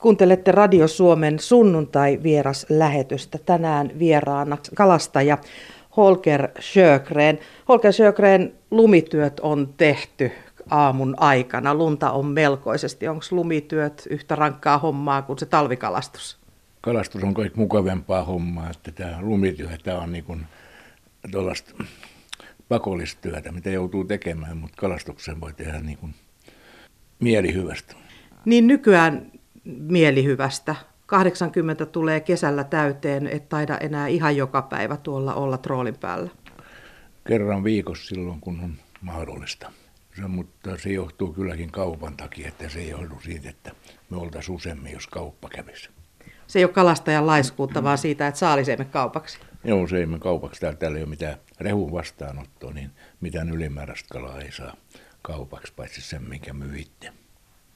Kuuntelette Radio Suomen sunnuntai-vieras-lähetystä. Tänään vieraana kalastaja Holger Sjögren. Holger Sjögren, lumityöt on tehty aamun aikana. Lunta on melkoisesti. Onko lumityöt yhtä rankkaa hommaa kuin se talvikalastus? Kalastus on kaikki mukavempaa hommaa, että tämä lumityö tämä on niin kuin tuollaista pakollistyötä, mitä joutuu tekemään, mutta kalastuksen voi tehdä niin kuin mielihyvästä. Niin nykyään mielihyvästä. 80 tulee kesällä täyteen, et taida enää ihan joka päivä tuolla olla troolin päällä. Kerran viikossa silloin, kun on mahdollista. Se, mutta se johtuu kylläkin kaupan takia, että se ei johdu siitä, että me oltaisiin useammin, jos kauppa kävisi. Se ei ole kalastajan laiskuutta, vaan siitä, että saalisemme kaupaksi. Joo, se ei me kaupaksi. Täällä, täällä ei ole mitään rehun vastaanottoa, niin mitään ylimääräistä kalaa ei saa kaupaksi, paitsi sen, minkä myitte.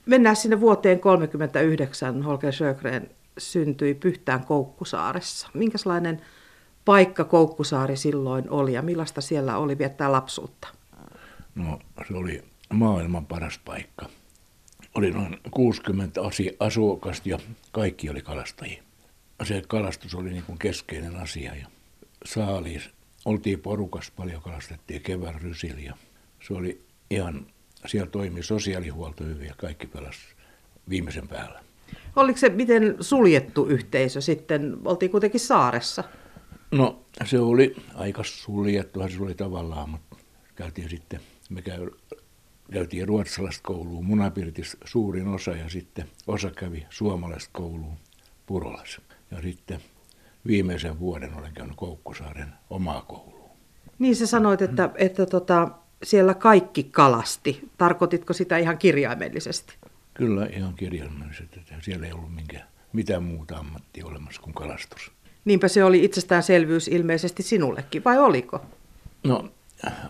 Mennään sinne vuoteen 1939. Holger Sjögren syntyi Pyhtään Koukkusaaressa. Minkälainen paikka Koukkusaari silloin oli ja millaista siellä oli viettää lapsuutta? No se oli maailman paras paikka. Oli noin 60 asukasta ja kaikki oli kalastajia. Se kalastus oli niin kuin keskeinen asia ja saaliis. Oltiin porukas paljon, kalastettiin kevään rysillä ja se oli ihan siellä toimi sosiaalihuolto hyvin ja kaikki pelas viimeisen päällä. Oliko se miten suljettu yhteisö sitten? Oltiin kuitenkin saaressa. No se oli aika suljettuhan se oli tavallaan, mutta käytiin sitten, me käy, käytiin ruotsalaista koulua Munapirtissä suurin osa ja sitten osa kävi suomalaista koulua Purolassa. Ja sitten viimeisen vuoden olen käynyt Koukkusaaren omaa koulua. Niin sä sanoit, että, että tota, siellä kaikki kalasti. Tarkoititko sitä ihan kirjaimellisesti? Kyllä ihan kirjaimellisesti. Siellä ei ollut minkä, mitään muuta ammattia olemassa kuin kalastus. Niinpä se oli itsestäänselvyys ilmeisesti sinullekin, vai oliko? No,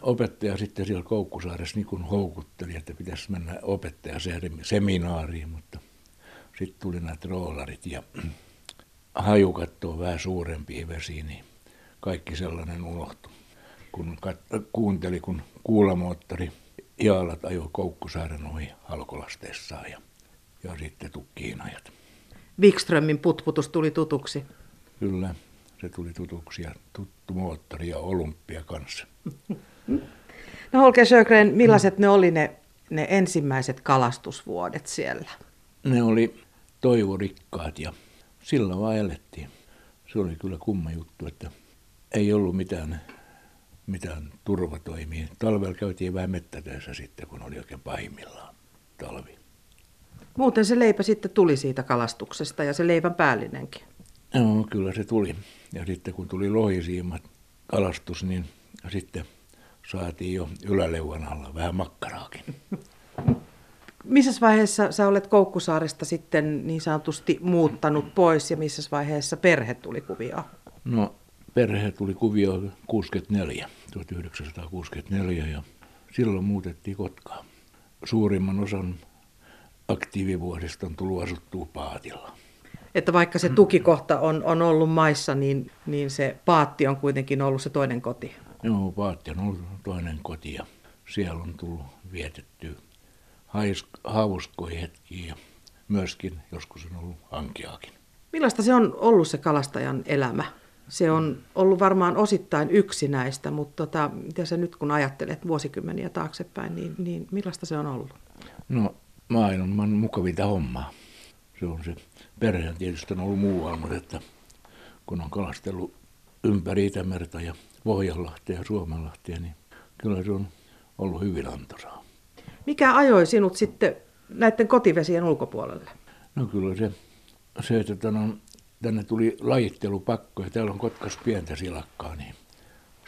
opettaja sitten siellä Koukkusaaressa niin houkutteli, että pitäisi mennä opettajaseminaariin, mutta sitten tuli nämä troolarit ja hajukat on vähän suurempia vesiä, niin kaikki sellainen unohtui kun kat- kuunteli, kun kuulamoottori Jaalat ajoi Koukkusaaren ohi halkolasteessaan ja, ja sitten tukkiinajat. Wikströmin putputus tuli tutuksi. Kyllä, se tuli tutuksi ja tuttu moottori ja olympia kanssa. No Holger Sjögren, millaiset ne oli ne, ne ensimmäiset kalastusvuodet siellä? Ne oli toivorikkaat ja sillä vaan elettiin. Se oli kyllä kumma juttu, että ei ollut mitään mitään turvatoimia. Talvella käytiin vähän mettätöissä sitten, kun oli oikein pahimmillaan talvi. Muuten se leipä sitten tuli siitä kalastuksesta ja se leivän päällinenkin. Joo, kyllä se tuli. Ja sitten kun tuli lohisiimat kalastus, niin sitten saatiin jo yläleuvan alla vähän makkaraakin. Missä vaiheessa sä olet Koukkusaaresta sitten niin sanotusti muuttanut pois ja missä vaiheessa perhe tuli kuvioon? No perhe tuli kuvio 64, 1964 ja silloin muutettiin Kotkaan. Suurimman osan aktiivivuosista on tullut asuttua paatilla. Että vaikka se tukikohta on, on ollut maissa, niin, niin se paatti on kuitenkin ollut se toinen koti. Joo, paatti on ollut toinen koti ja siellä on tullut vietetty hauskoja hetkiä ja myöskin joskus on ollut hankiaakin. Millaista se on ollut se kalastajan elämä? Se on ollut varmaan osittain yksi näistä, mutta tota, mitä sä nyt kun ajattelet vuosikymmeniä taaksepäin, niin, niin millaista se on ollut? No maailman mukavinta hommaa. Se on se perhe tietysti on ollut muualla, mutta että kun on kalastellut ympäri Itämerta ja Pohjanlahtea ja Suomenlahtea, niin kyllä se on ollut hyvin antoisaa. Mikä ajoi sinut sitten näiden kotivesien ulkopuolelle? No kyllä se, se että on tänne tuli lajittelupakko ja täällä on Kotkas pientä silakkaa, niin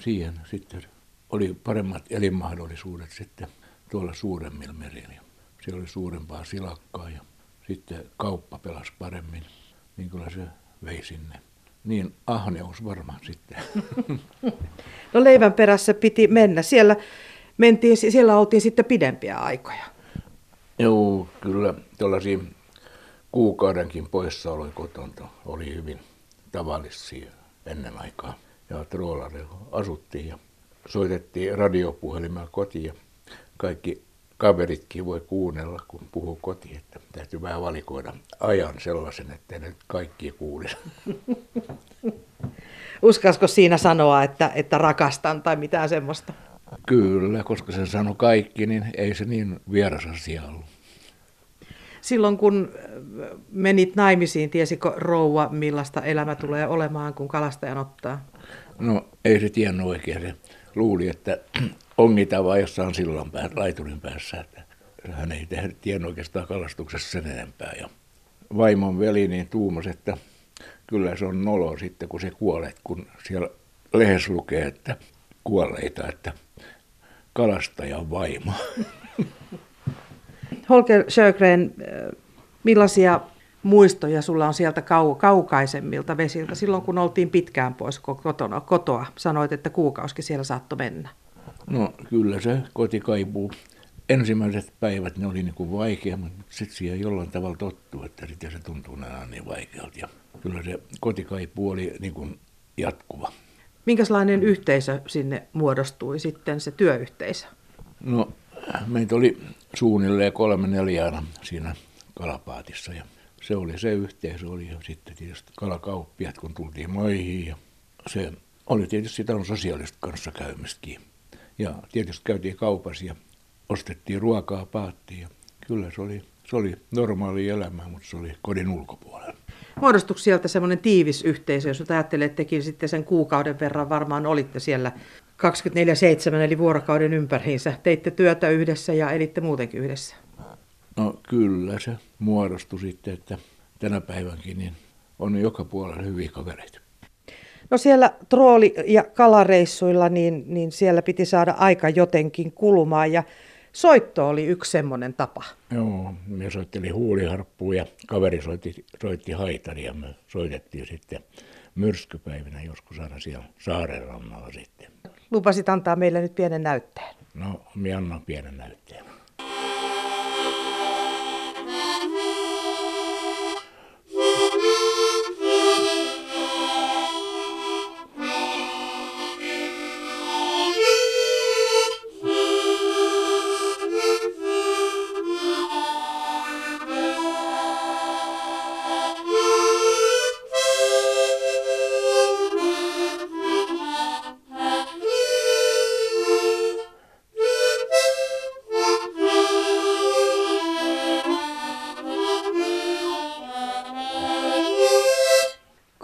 siihen sitten oli paremmat elinmahdollisuudet sitten tuolla suuremmilla merillä. Siellä oli suurempaa silakkaa ja sitten kauppa pelasi paremmin, niin kyllä se vei sinne. Niin ahneus varmaan sitten. No leivän perässä piti mennä. Siellä, mentiin, siellä oltiin sitten pidempiä aikoja. Joo, kyllä tuollaisia kuukaudenkin poissaoloja kotonta oli hyvin tavallisia ennen aikaa. Ja troolareilla asuttiin ja soitettiin radiopuhelimella kotiin ja kaikki kaveritkin voi kuunnella, kun puhuu kotiin, että täytyy vähän valikoida ajan sellaisen, että ne nyt kaikki kuulisi. Uskasko siinä sanoa, että, että rakastan tai mitään semmoista? Kyllä, koska se sanoi kaikki, niin ei se niin vieras asia ollut. Silloin kun menit naimisiin, tiesikö rouva, millaista elämä tulee olemaan, kun kalastajan ottaa? No ei se tiennyt oikein. Se luuli, että ongitaan vaan jossain sillan pää, laiturin päässä. Että hän ei tiennyt oikeastaan kalastuksessa sen enempää. Ja vaimon veli niin tuumas, että kyllä se on nolo sitten, kun se kuolet, kun siellä lehdessä lukee, että kuolleita, että kalastajan vaimo. Holger Sjögren, millaisia muistoja sulla on sieltä kau- kaukaisemmilta vesiltä silloin, kun oltiin pitkään pois kotona, kotoa? Sanoit, että kuukausi siellä saattoi mennä. No kyllä se kotikaipuu. Ensimmäiset päivät ne oli niin kuin vaikea, mutta sitten siihen jollain tavalla tottuu, että sitten se tuntuu enää niin vaikealta. Ja kyllä se kotikaipuu oli niin kuin jatkuva. Minkälainen yhteisö sinne muodostui sitten, se työyhteisö? No meitä oli suunnilleen kolme neljä siinä kalapaatissa ja se oli se yhteisö, oli ja sitten tietysti kalakauppiat, kun tultiin maihin ja se oli tietysti sitä on sosiaalista kanssakäymistäkin. Ja tietysti käytiin kaupassa ja ostettiin ruokaa paattiin ja kyllä se oli, se oli normaali elämä, mutta se oli kodin ulkopuolella. Muodostuiko sieltä semmoinen tiivis yhteisö, jos ajattelee, että tekin sitten sen kuukauden verran varmaan olitte siellä 24-7 eli vuorokauden ympäriinsä. Teitte työtä yhdessä ja elitte muutenkin yhdessä. No kyllä se muodostui sitten, että tänä päivänkin niin on joka puolella hyviä kavereita. No siellä trooli- ja kalareissuilla, niin, niin siellä piti saada aika jotenkin kulumaan ja soitto oli yksi semmoinen tapa. Joo, me soittelin huuliharppuun ja kaveri soitti, soitti haitaria. Me soitettiin sitten myrskypäivinä joskus aina siellä saaren rannalla sitten. Lupasit antaa meille nyt pienen näytteen. No, minä annan pienen näytteen.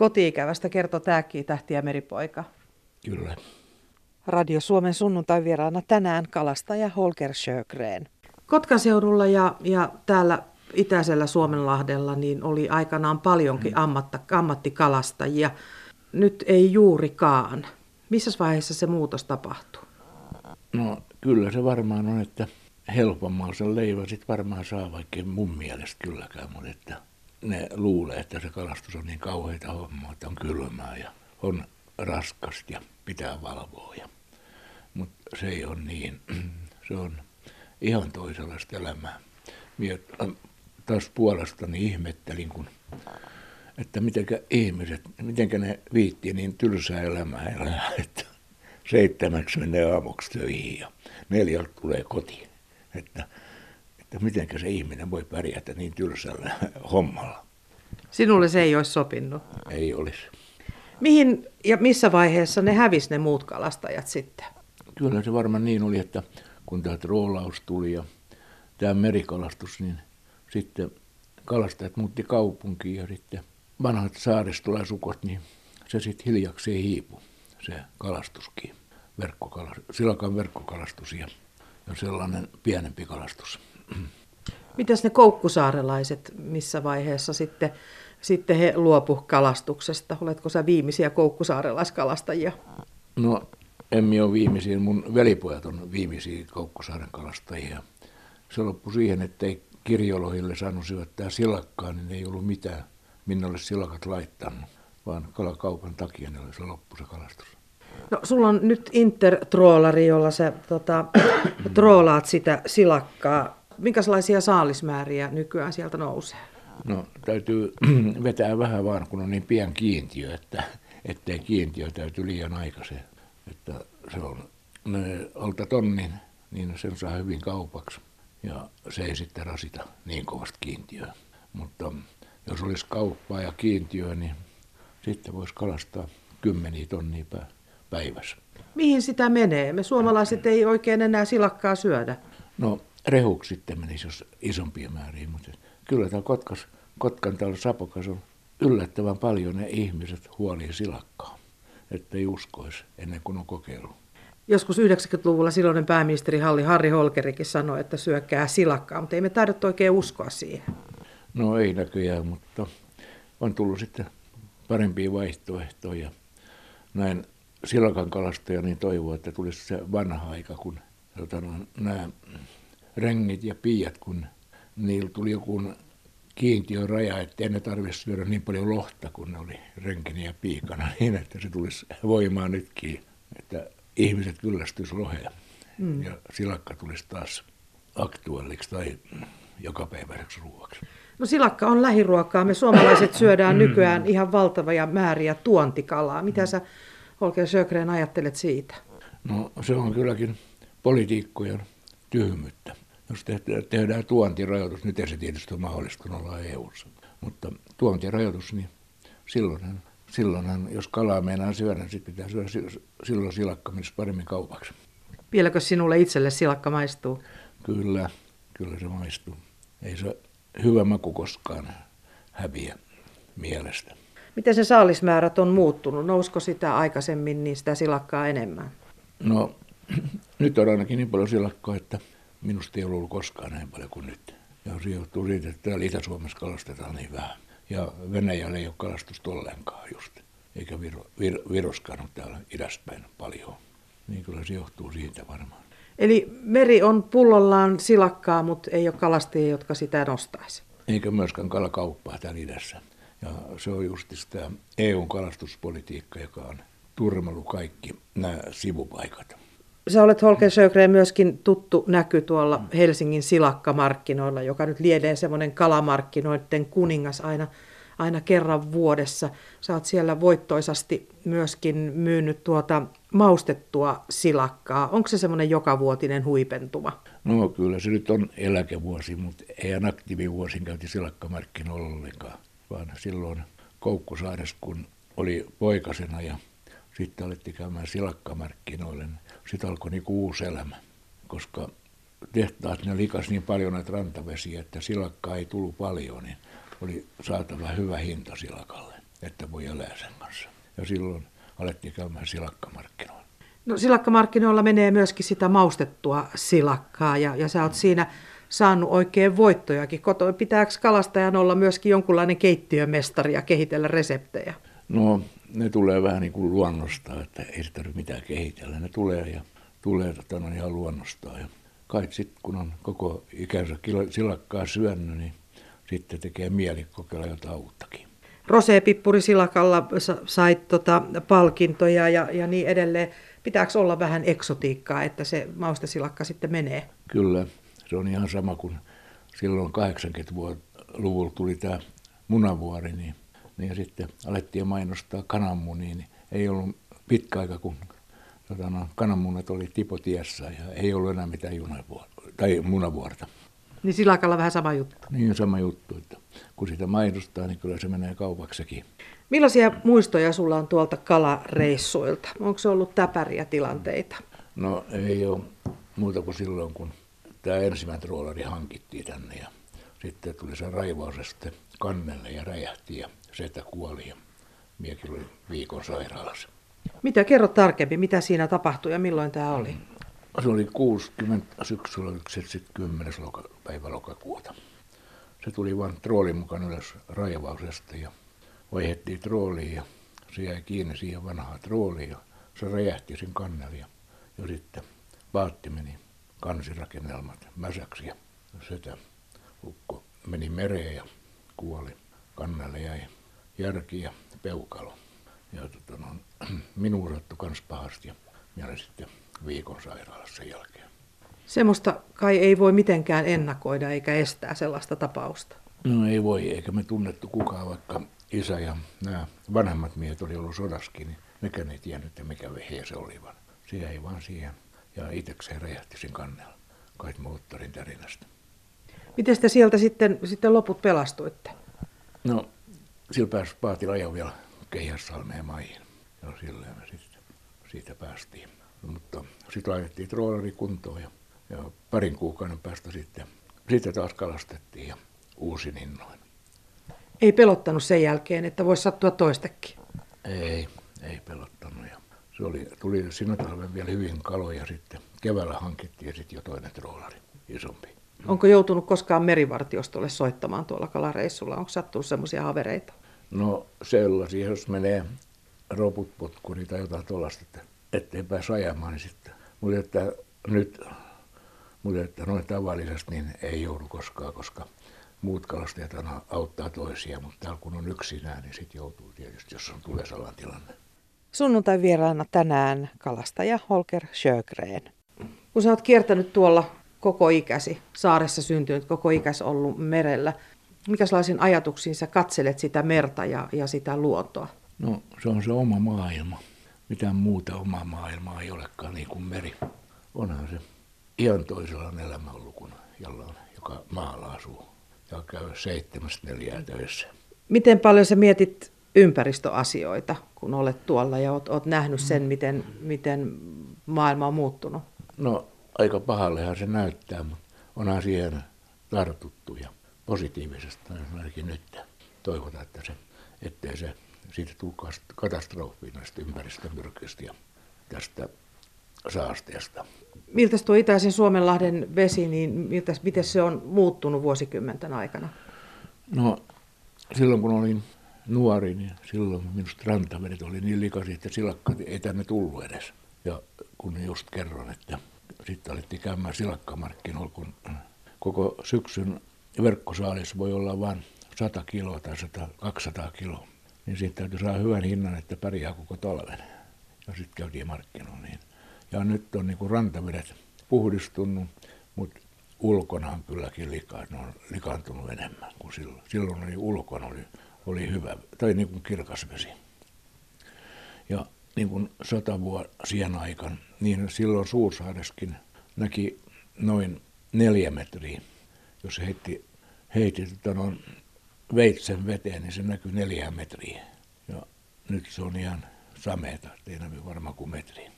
Kotiikävästä kertoo tämäkin tähti ja meripoika. Kyllä. Radio Suomen sunnuntai vieraana tänään kalastaja Holger Sjögren. Kotkan seudulla ja, ja täällä itäisellä Suomenlahdella niin oli aikanaan paljonkin ammatta, ammattikalastajia. Nyt ei juurikaan. Missä vaiheessa se muutos tapahtuu? No kyllä se varmaan on, että helpommalla sen leivän sit varmaan saa, vaikka mun mielestä kylläkään, mutta että ne luulee, että se kalastus on niin kauheita hommaa, että on kylmää ja on raskasta ja pitää valvoa. Mutta se ei ole niin. Se on ihan toisenlaista elämää. Minä taas puolestani ihmettelin, kun, että mitenkä ihmiset, mitenkä ne viitti niin tylsää elämää elää, että seitsemäksi menee aamuksi töihin ja neljältä tulee kotiin. Että että miten se ihminen voi pärjätä niin tylsällä hommalla. Sinulle se ei olisi sopinut? Ei olisi. Mihin ja missä vaiheessa ne hävisi ne muut kalastajat sitten? Kyllä se varmaan niin oli, että kun tämä troolaus tuli ja tämä merikalastus, niin sitten kalastajat muutti kaupunkiin ja sitten vanhat saaristolaisukot, niin se sitten hiljakseen hiipu, se kalastuskin, verkkokalastus, silakan verkkokalastus ja, ja sellainen pienempi kalastus. Mitäs ne koukkusaarelaiset, missä vaiheessa sitten, sitten he luopu kalastuksesta? Oletko sä viimeisiä koukkusaarelaiskalastajia? No, en ole viimeisiä. Mun velipojat on viimeisiä koukkusaaren kalastajia. Se loppui siihen, että ei kirjolohille saanut syöttää silakkaa, niin ei ollut mitään, minne olisi silakat laittanut, vaan kalakaupan takia ne oli se loppu se kalastus. No, sulla on nyt intertroolari, jolla sä tota, troolaat sitä silakkaa minkälaisia saalismääriä nykyään sieltä nousee? No täytyy vetää vähän vaan, kun on niin pian kiintiö, että ettei kiintiö täytyy liian aikaisin. Että se on, ne alta tonnin, niin sen saa hyvin kaupaksi. Ja se ei sitten rasita niin kovasti kiintiöä. Mutta jos olisi kauppaa ja kiintiöä, niin sitten voisi kalastaa kymmeniä tonnia päivässä. Mihin sitä menee? Me suomalaiset ei oikein enää silakkaa syödä. No rehuksi sitten menisi, jos isompia määriä, mutta kyllä tämä Kotkas, Kotkan täällä Sapokas on yllättävän paljon ne ihmiset huolii silakkaa, että ei uskoisi ennen kuin on kokeillut. Joskus 90-luvulla silloinen pääministeri Halli Harri Holkerikin sanoi, että syökkää silakkaa, mutta ei me taidot oikein uskoa siihen. No ei näköjään, mutta on tullut sitten parempia vaihtoehtoja. Näin silakan kalastaja niin toivoo, että tulisi se vanha aika, kun tota, nämä rengit ja piiat, kun niillä tuli joku kiintiöraja, että ne tarvitsisi syödä niin paljon lohta, kun ne oli renkinä ja piikana, niin että se tulisi voimaan nytkin, että ihmiset kyllästyisi loheen mm. ja silakka tulisi taas aktuelliksi tai jokapäiväiseksi ruoaksi. No silakka on lähiruokaa. Me suomalaiset syödään nykyään ihan valtavia määriä tuontikalaa. Mitä sä Holger Sjögren ajattelet siitä? No se on kylläkin politiikkojen tyhmyyttä. Jos tehdään tuontirajoitus, nyt ei se tietysti ole mahdollista, kun ollaan EU-ssa. Mutta tuontirajoitus, niin silloinhan, silloinhan jos kalaa meinaa syödä, niin sitten pitää syödä, silloin silakka menisi paremmin kaupaksi. Vieläkö sinulle itselle silakka maistuu? Kyllä, kyllä se maistuu. Ei se hyvä maku koskaan häviä mielestä. Miten se saalismäärät on muuttunut? Nousko sitä aikaisemmin niin sitä silakkaa enemmän? No nyt on ainakin niin paljon silakkaa, että minusta ei ollut koskaan näin paljon kuin nyt. Ja se johtuu siitä, että täällä Itä-Suomessa kalastetaan niin vähän. Ja Venäjällä ei ole kalastusta ollenkaan just. Eikä Viro, Vir, Viroskaan ole täällä idäspäin paljon. Niin kyllä se johtuu siitä varmaan. Eli meri on pullollaan silakkaa, mutta ei ole kalastajia, jotka sitä nostaisi. Eikä myöskään kalakauppaa täällä idässä. Ja se on just tämä EUn kalastuspolitiikka, joka on turmellut kaikki nämä sivupaikat. Sä olet Holger Sjögren myöskin tuttu näky tuolla Helsingin silakkamarkkinoilla, joka nyt lienee semmoinen kalamarkkinoiden kuningas aina, aina kerran vuodessa. Sä oot siellä voittoisasti myöskin myynyt tuota maustettua silakkaa. Onko se semmoinen jokavuotinen huipentuma? No kyllä se nyt on eläkevuosi, mutta ei aktiivivuosin käyty silakkamarkkinoilla ollenkaan, vaan silloin Koukkusaaressa, kun oli poikasena ja sitten alettiin käymään silakkamarkkinoille, niin sitten alkoi niinku uusi elämä, koska tehtaat ne likas niin paljon näitä rantavesiä, että silakkaa ei tullut paljon, niin oli saatava hyvä hinta silakalle, että voi elää sen kanssa. Ja silloin alettiin käymään silakkamarkkinoilla. No silakkamarkkinoilla menee myöskin sitä maustettua silakkaa ja, ja sä oot siinä saanut oikein voittojakin. Koto, pitääkö kalastajan olla myöskin jonkunlainen keittiömestari ja kehitellä reseptejä? No ne tulee vähän niin kuin luonnosta, että ei se tarvitse mitään kehitellä. Ne tulee ja tulee tota, no, ihan luonnostaan. Ja kai sitten kun on koko ikänsä silakkaa syönyt, niin sitten tekee mieli kokeilla jotain uuttakin. Rosepippuri silakalla sait tota palkintoja ja, ja niin edelleen. Pitääkö olla vähän eksotiikkaa, että se maustesilakka sitten menee? Kyllä, se on ihan sama kuin silloin 80-luvulla tuli tämä munavuori, niin niin sitten alettiin mainostaa kananmunia, niin ei ollut pitkä aika, kun tota, no, kananmunat oli tipotiessä ja ei ollut enää mitään junavuorta, tai munavuorta. Niin silakalla vähän sama juttu. Niin sama juttu, että kun sitä mainostaa, niin kyllä se menee kaupaksikin. Millaisia muistoja sulla on tuolta kalareissuilta? Onko se ollut täpäriä tilanteita? No ei ole muuta kuin silloin, kun tämä ensimmäinen troolari hankittiin tänne ja sitten tuli se raivaus sitten kannelle ja räjähti ja setä kuoli ja miekin oli viikon sairaalassa. Mitä kerro tarkemmin, mitä siinä tapahtui ja milloin tämä oli? Se oli 60 syksyllä, sitten 10. Loka, päivä lokakuuta. Se tuli vain troolin mukaan ylös raivausesta ja vaihettiin trooliin ja se jäi kiinni siihen vanhaan trooliin ja se räjähti sen kannelle ja, ja sitten paatti meni kansirakennelmat mäsäksi ja setä ukko meni mereen ja kuoli. Kannelle jäi järki ja peukalo. Ja tota, no, minuun sattui kans pahasti ja minä olin sitten viikon sairaalassa sen jälkeen. Semmoista kai ei voi mitenkään ennakoida eikä estää sellaista tapausta. No ei voi, eikä me tunnettu kukaan, vaikka isä ja nämä vanhemmat miehet oli ollut sodaskin, niin mekään ei tiennyt, että mikä vehe se oli, vaan se jäi vaan siihen. Ja itsekseen räjähti sen kannella, kai moottorin tärinästä. Miten te sieltä sitten, sitten loput pelastuitte? No, sillä pääsi paatilla ajan vielä Keihässalmeen maihin. Ja silleen me sitten siitä päästiin. Mutta sitten laitettiin troolari kuntoon ja, ja parin kuukauden päästä sitten, sitten taas kalastettiin ja uusin innoin. Ei pelottanut sen jälkeen, että voisi sattua toistekin? Ei, ei pelottanut. Ja se oli, tuli sinä talven vielä hyvin kaloja sitten. Keväällä hankittiin sitten jo toinen troolari, isompi. Onko joutunut koskaan merivartiostolle soittamaan tuolla kalareissulla? Onko sattunut semmoisia havereita? No sellaisia, jos menee roput potkuri tai jotain tuollaista, että ettei pääse ajamaan, niin sitten. Mutta että nyt, mutta että noin tavallisesti niin ei joudu koskaan, koska muut kalastajat aina auttaa toisia, mutta täällä kun on yksinään, niin sitten joutuu tietysti, jos on tulee sellainen tilanne. Sunnuntai vieraana tänään kalastaja Holger Sjögren. Kun sä oot kiertänyt tuolla koko ikäsi, saaressa syntynyt, koko ikäs ollut merellä, mikäslaisin ajatuksiin sä katselet sitä merta ja, ja sitä luontoa? No se on se oma maailma. Mitään muuta omaa maailmaa ei olekaan niin kuin meri. Onhan se ihan toisenlainen elämä ollut kuin jollain, joka maalla asuu ja käy seitsemästä neljää töissä. Miten paljon sä mietit ympäristöasioita, kun olet tuolla ja oot, oot nähnyt sen, miten, miten maailma on muuttunut? No aika pahallehan se näyttää, mutta onhan siihen tartuttu ja positiivisesta ainakin nyt. Toivotaan, että se, ettei se siitä tule katastrofi näistä ympäristömyrkyistä ja tästä saasteesta. Miltä tuo itäisen Suomenlahden vesi, niin miltä, miten se on muuttunut vuosikymmenten aikana? No silloin kun olin nuori, niin silloin minusta rantavedet oli niin likaisia, että silakka ei tänne tullut edes. Ja kun just kerron, että sitten alettiin käymään silakkamarkkinoilla, kun koko syksyn verkkosaalissa voi olla vain 100 kiloa tai 100, 200 kiloa. Niin siitä täytyy saada hyvän hinnan, että pärjää koko talven. Ja sitten käytiin markkinoilla niin. Ja nyt on niin rantavedet puhdistunut, mutta ulkona on kylläkin likaa, ne on likaantunut enemmän kuin silloin. Silloin oli ulkona oli, oli hyvä, tai niin kuin kirkas vesi. Ja niin kuin sotavuosien aikana, niin silloin Suursaareskin näki noin neljä metriä. Jos heitti, heitti tota noin veitsen veteen, niin se näkyy neljä metriä. Ja nyt se on ihan sameeta, ei näy varmaan kuin metriä.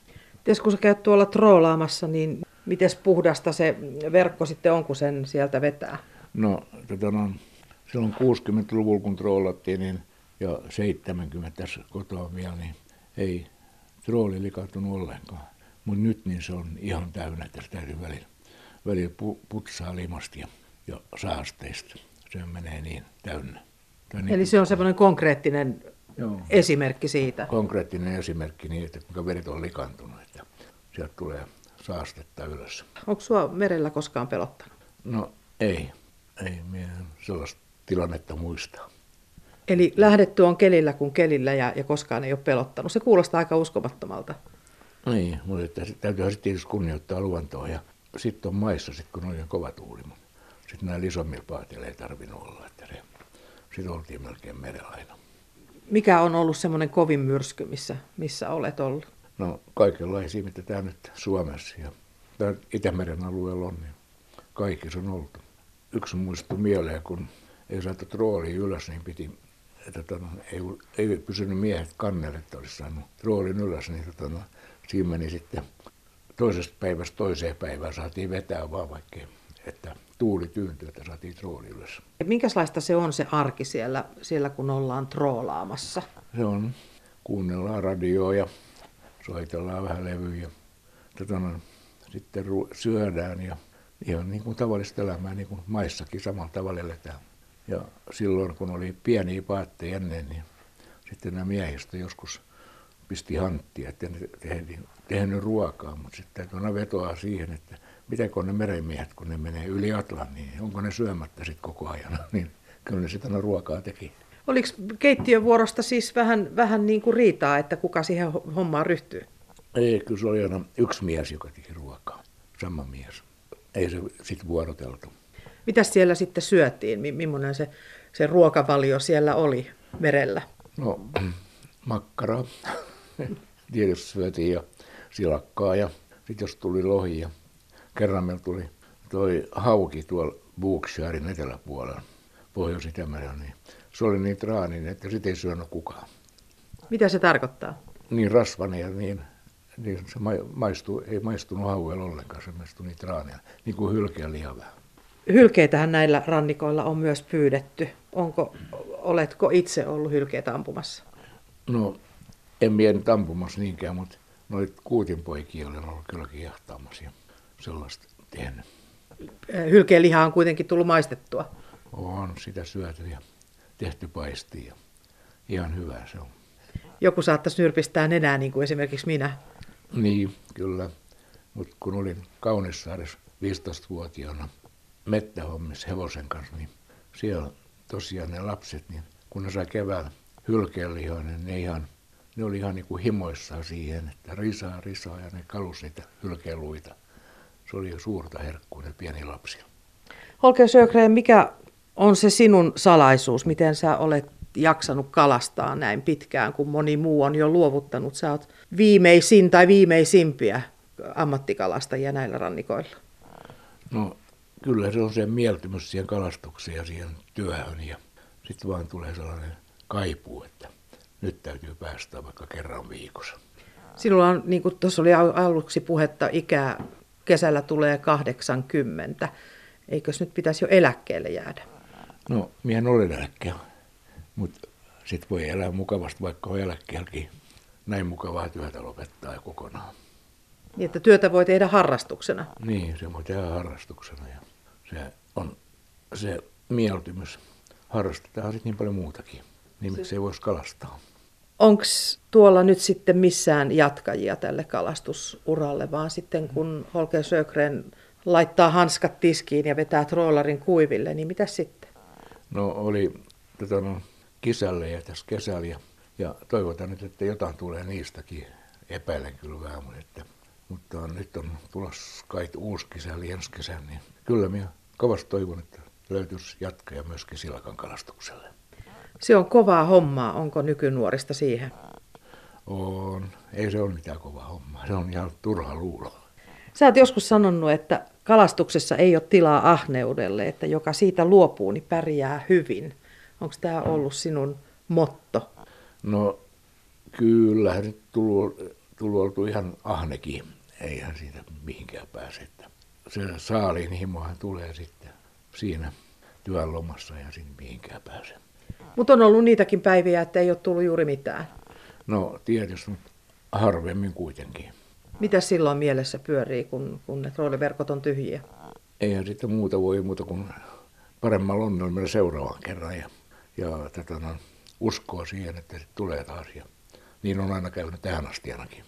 Ties kun sä käyt tuolla troolaamassa, niin miten puhdasta se verkko sitten on, kun sen sieltä vetää? No, tota no, silloin 60-luvulla kun troolattiin, niin ja 70 tässä kotoa vielä, niin ei trooli likautunut ollenkaan. Mutta nyt niin se on ihan täynnä, että täytyy välillä, välillä putsaa limasta ja saasteista. Se menee niin täynnä. Niin, Eli se on semmoinen konkreettinen joo, esimerkki siitä? Konkreettinen esimerkki niin, että kuinka veret on likantunut, että sieltä tulee saastetta ylös. Onko sua merellä koskaan pelottanut? No ei, ei minä sellaista tilannetta muista. Eli lähdetty on kelillä kuin kelillä ja, ja koskaan ei ole pelottanut. Se kuulostaa aika uskomattomalta. Niin, mutta että täytyy sitten tietysti kunnioittaa luontoa. Ja sitten on maissa, sit kun on kova tuuli. Sitten näillä isommilla paatilla ei tarvinnut olla. Että se, sitten oltiin melkein merellä aina. Mikä on ollut semmoinen kovin myrsky, missä, missä olet ollut? No kaikenlaisia, mitä tämä nyt Suomessa ja Itämeren alueella on, niin kaikissa on ollut. Yksi muistui mieleen, kun ei saatu trooli ylös, niin piti että tota, ei, ei pysynyt miehet kannelle, että olisi saanut roolin ylös, niin tota, no, siinä meni sitten toisesta päivästä toiseen päivään saatiin vetää vaan vaikka että tuuli tyyntyi, että saatiin trooli ylös. Minkälaista se on se arki siellä, siellä kun ollaan troolaamassa? Se on, kuunnellaan radioa ja soitellaan vähän levyjä. Tota, no, sitten syödään ja ihan niin kuin tavallista elämää, niin kuin maissakin samalla tavalla eletään. Ja silloin, kun oli pieniä paatteja ennen, niin sitten nämä miehistä joskus pisti hanttia, että ne tehnyt, tehnyt ruokaa, mutta sitten kun ne vetoaa siihen, että miten ne meremiehet, kun ne menee yli Atlannin, niin onko ne syömättä sitten koko ajan, niin kyllä ne sitä ruokaa teki. Oliko keittiövuorosta siis vähän, vähän niin kuin riitaa, että kuka siihen hommaan ryhtyy? Ei, kyllä se oli aina yksi mies, joka teki ruokaa. Sama mies. Ei se sitten vuoroteltu. Mitä siellä sitten syötiin? Millainen se, se ruokavalio siellä oli merellä? No, makkaraa. Tietysti syötiin ja silakkaa ja sitten jos tuli lohi ja kerran meillä tuli toi hauki tuolla Bookshairin eteläpuolella, pohjois niin se oli niin traaninen, että sitä ei syönyt kukaan. Mitä se tarkoittaa? Niin rasvainen ja niin, niin se maistuu, ei maistunut hauella ollenkaan, se maistui niin traania, niin kuin hylkeä liha vähän. Hylkeitähän näillä rannikoilla on myös pyydetty. Onko, oletko itse ollut hylkeitä ampumassa? No, en minä nyt ampumassa niinkään, mutta noit kuutinpoikia olen ollut kylläkin jahtaamassa ja sellaista tehnyt. Hylkeen liha on kuitenkin tullut maistettua. On sitä syöty ja tehty paistia. Ihan hyvä se on. Joku saattaisi nyrpistää nenää, niin kuin esimerkiksi minä. Niin, kyllä. Mutta kun olin Kaunissaaressa 15-vuotiaana mettähommissa hevosen kanssa, niin siellä tosiaan ne lapset, niin kun ne sai keväällä hylkeenlihoa, niin ne, ihan, ne oli ihan niin kuin himoissaan siihen, että risaa, risaa ja ne kalusi niitä hylkeenluita. Se oli jo suurta herkkua, ne pieni lapsia. Holger Sjögren, mikä on se sinun salaisuus? Miten sä olet jaksanut kalastaa näin pitkään, kun moni muu on jo luovuttanut? Sä oot viimeisin tai viimeisimpiä ammattikalastajia näillä rannikoilla. No kyllä se on se mieltymys siihen kalastukseen ja siihen työhön ja sitten vaan tulee sellainen kaipuu, että nyt täytyy päästä vaikka kerran viikossa. Sinulla on, niin kuin tuossa oli aluksi puhetta, ikää kesällä tulee 80. Eikös nyt pitäisi jo eläkkeelle jäädä? No, minä olen eläkkeellä, mutta sitten voi elää mukavasti, vaikka on eläkkeelläkin. Näin mukavaa työtä lopettaa kokonaan. Niin, että työtä voi tehdä harrastuksena. Niin, se voi tehdä harrastuksena ja se on se mieltymys. Harrastetaan sitten niin paljon muutakin, niin miksi ei voisi kalastaa. Onko tuolla nyt sitten missään jatkajia tälle kalastusuralle, vaan sitten kun Holger Sögren laittaa hanskat tiskiin ja vetää trollarin kuiville, niin mitä sitten? No oli tota, no, kisälle ja tässä kesällä ja, ja toivotaan nyt, että jotain tulee niistäkin. Epäilen kyllä vähän, mutta, että, mutta nyt on tulossa kai uusi kesä, ensi kesä, niin kyllä minä kovasti toivon, että löytyisi jatkaja myöskin silakan kalastukselle. Se on kovaa hommaa, onko nykynuorista siihen? On. Ei se ole mitään kovaa hommaa, se on ihan turha luulo. Sä oot joskus sanonut, että kalastuksessa ei ole tilaa ahneudelle, että joka siitä luopuu, niin pärjää hyvin. Onko tämä ollut sinun motto? No kyllä, nyt tullut, tullut oltu ihan ahnekin. Eihän siitä mihinkään pääse. Että se saaliin himohan tulee sitten siinä työn lomassa ja sinne mihinkään pääse. Mutta on ollut niitäkin päiviä, että ei ole tullut juuri mitään. No tietysti, mutta harvemmin kuitenkin. Mitä silloin mielessä pyörii, kun, kun ne trooliverkot on tyhjiä? Eihän sitten muuta voi muuta kuin paremmalla onnella seuraavan kerran ja, ja tätä, no, uskoa siihen, että se tulee taas. Ja niin on aina käynyt tähän asti ainakin.